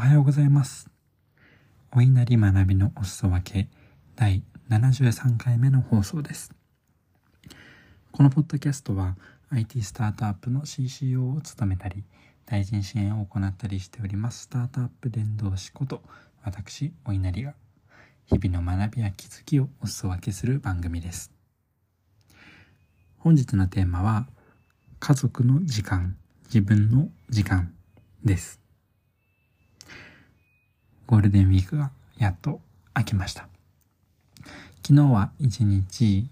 おはようございます。お稲荷学びのお裾分け第73回目の放送です。このポッドキャストは IT スタートアップの CCO を務めたり、対人支援を行ったりしておりますスタートアップ伝道師こと私、お稲荷が日々の学びや気づきをお裾分けする番組です。本日のテーマは家族の時間、自分の時間です。ゴールデンウィークがやっと明けました。昨日は一日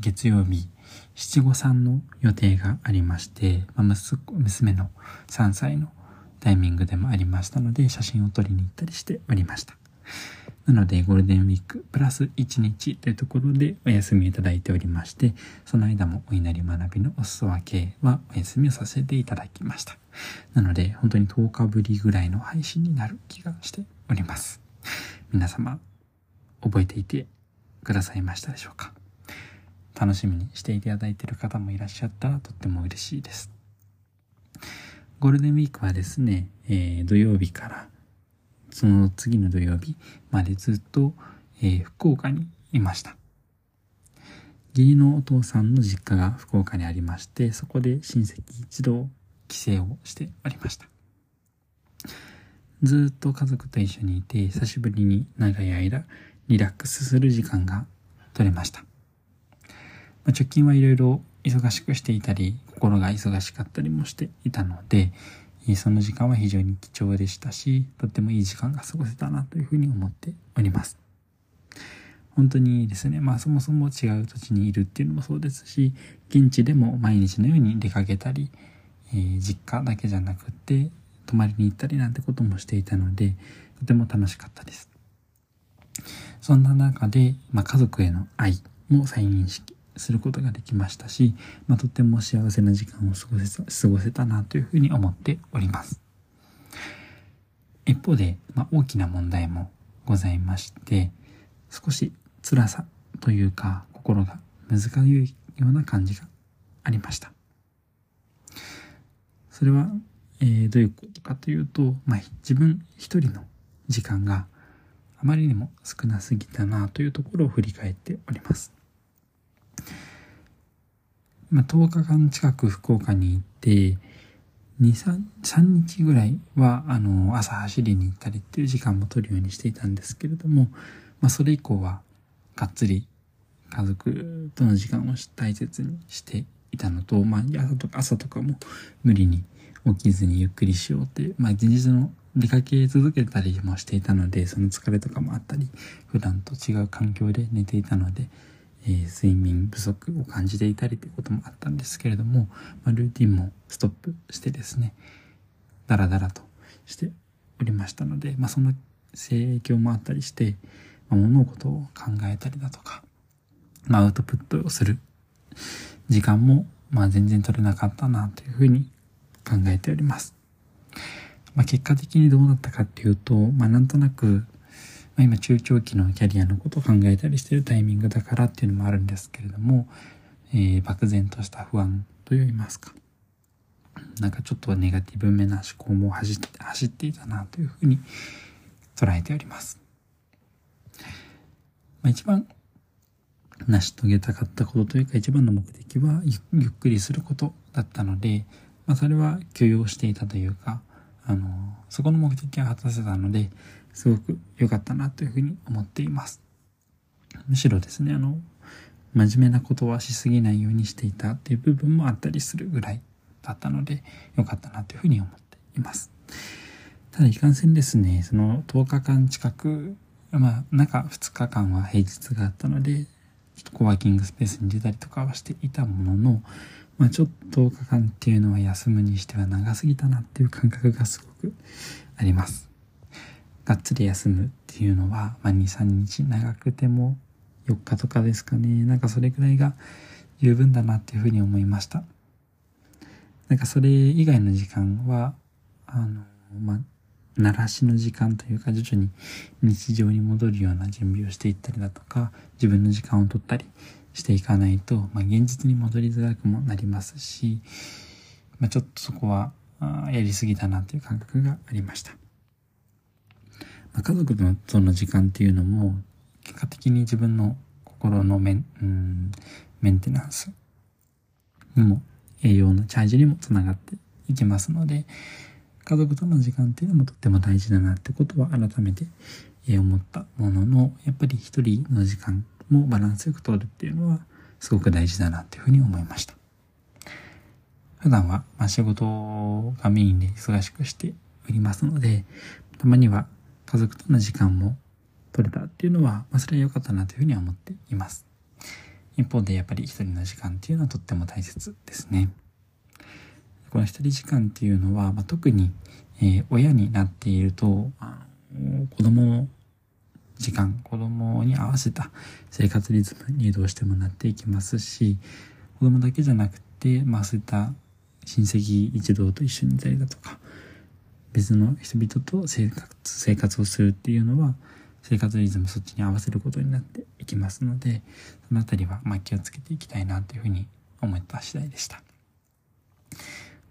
月曜日七五三の予定がありまして、まあ、娘の3歳のタイミングでもありましたので写真を撮りに行ったりしておりました。なのでゴールデンウィークプラス1日というところでお休みいただいておりまして、その間もお稲荷学びのお裾分けはお休みをさせていただきました。なので本当に10日ぶりぐらいの配信になる気がしております。皆様覚えていてくださいましたでしょうか？楽しみにしていただいている方もいらっしゃったらとっても嬉しいです。ゴールデンウィークはですね、えー土曜日からその次の土曜日までずっと、えー福岡にいました。義理のお父さんの実家が福岡にありまして、そこで親戚一同帰省をしておりました。ずっと家族と一緒にいて、久しぶりに長い間リラックスする時間が取れました。まあ、直近はいろいろ忙しくしていたり、心が忙しかったりもしていたので、その時間は非常に貴重でしたし、とってもいい時間が過ごせたなというふうに思っております。本当にですね、まあそもそも違う土地にいるっていうのもそうですし、現地でも毎日のように出かけたり、え実家だけじゃなくって、泊まりに行ったりなんてこともしていたので、とても楽しかったです。そんな中で、まあ、家族への愛も再認識することができましたし、まあ、とても幸せな時間を過ごせた過ごせたなというふうに思っております。一方で、まあ、大きな問題もございまして、少し辛さというか心が難しいような感じがありました。それは、えーどういうことかというと、まあ、自分一人の時間があまりにも少なすぎたなというところを振り返っております。まあ、10日間近く福岡に行って、2、3、3日ぐらいは、あの、朝走りに行ったりっていう時間も取るようにしていたんですけれども、まあ、それ以降は、がっつり家族との時間を大切にしていたのと、まあ、朝とか、朝とかも無理に起きずにゆっくりしようっていう、まあ、前日の出かけ続けたりもしていたので、その疲れとかもあったり、普段と違う環境で寝ていたので、えー睡眠不足を感じていたりということもあったんですけれども、まあ、ルーティンもストップしてですね、ダラダラとしておりましたので、まあ、その影響もあったりして、まあ、物事を考えたりだとか、まあ、アウトプットをする時間も、まあ、全然取れなかったなというふうに考えております。まあ、結果的にどうなったかっていうと、まあ、なんとなく、まあ、今中長期のキャリアのことを考えたりしてるタイミングだからっていうのもあるんですけれども、えー漠然とした不安といいますか、なんかちょっとネガティブめな思考も走って走っていたなというふうに捉えております。まあ、一番成し遂げたかったことというか一番の目的はゆっくりすることだったので、まあ、それは許容していたというか、あの、そこの目的は果たせたので、すごく良かったなというふうに思っています。むしろですね、あの、真面目なことはしすぎないようにしていたっていう部分もあったりするぐらいだったので、良かったなというふうに思っています。ただ、いかんせんですね、その10日間近く、まあ、中2日間は平日があったので、コワーキングスペースに出たりとかはしていたものの、まあ、ちょっと10日間っていうのは休むにしては長すぎたなっていう感覚がすごくあります。がっつり休むっていうのは、まあ、2、3日長くても4日とかですかね。なんかそれぐらいが十分だなっていうふうに思いました。なんかそれ以外の時間は、あの、まあ、鳴らしの時間というか徐々に日常に戻るような準備をしていったりだとか、自分の時間を取ったりしていかないと、まあ、現実に戻りづらくもなりますし、まあ、ちょっとそこはあやりすぎたなという感覚がありました。まあ、家族との時間っていうのも、結果的に自分の心のメン、うん、メンテナンスにも、栄養のチャージにもつながっていきますので、家族との時間っていうのもとっても大事だなってことは改めて思ったものの、やっぱり一人の時間もバランスよく取るっていうのはすごく大事だなっていうふうに思いました。普段は、まあ、仕事がメインで忙しくしておりますので、たまには家族との時間も取れたっていうのは、まあ、それは良かったなというふうには思っています。一方でやっぱり一人の時間っていうのはとっても大切ですね。この一人時間っていうのは、まあ、特に、えー、親になっていると、あの子供の時間、子供に合わせた生活リズムにどうしてもなっていきますし、子供だけじゃなくて、まあそういった親戚一同と一緒にいたりだとか、別の人々と生活、生活をするっていうのは、生活リズムそっちに合わせることになっていきますので、そのあたりはまあ気をつけていきたいなというふうに思った次第でした。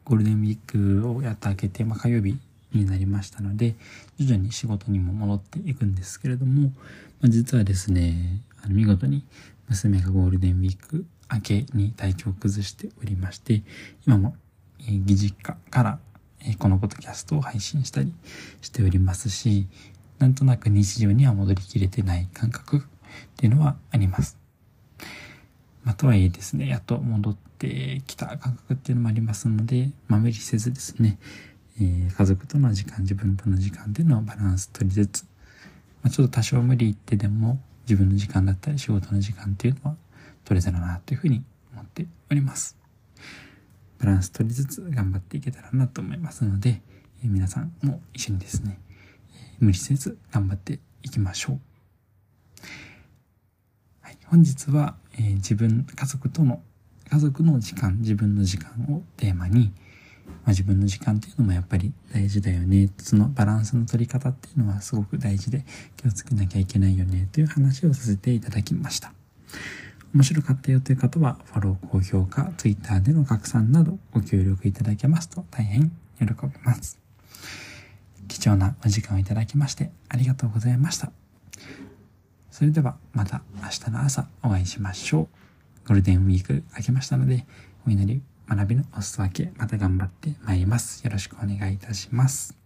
ゴールデンウィークをやって明けて、まあ、火曜日になりましたので、徐々に仕事にも戻っていくんですけれども、まあ、実はですね、あの見事に娘がゴールデンウィーク明けに体調を崩しておりまして、今も、えー、義実家から、えー、このポッドキャストを配信したりしておりますし、なんとなく日常には戻りきれてない感覚っていうのはあります。まあ、とはいえですね、やっと戻ってきた感覚っていうのもありますので、まあ、無理せずですね、えー、家族との時間、自分との時間っていうのバランス取りつつ、まあ、ちょっと多少無理言ってでも自分の時間だったり仕事の時間っていうのは取れたらなというふうに思っております。バランス取りつつ頑張っていけたらなと思いますので、えー、皆さんも一緒にですね、えー、無理せず頑張っていきましょう。はい、本日は、えー、自分、家族との、家族の時間、自分の時間をテーマに、まあ、自分の時間っていうのもやっぱり大事だよね。そのバランスの取り方っていうのはすごく大事で気をつけなきゃいけないよねという話をさせていただきました。面白かったよという方はフォロー、高評価、Twitter での拡散などご協力いただけますと大変喜びます。貴重なお時間をいただきましてありがとうございました。それではまた明日の朝お会いしましょう。ゴールデンウィーク明けましたのでお祈り学びのお裾分け、また頑張ってまいります。よろしくお願いいたします。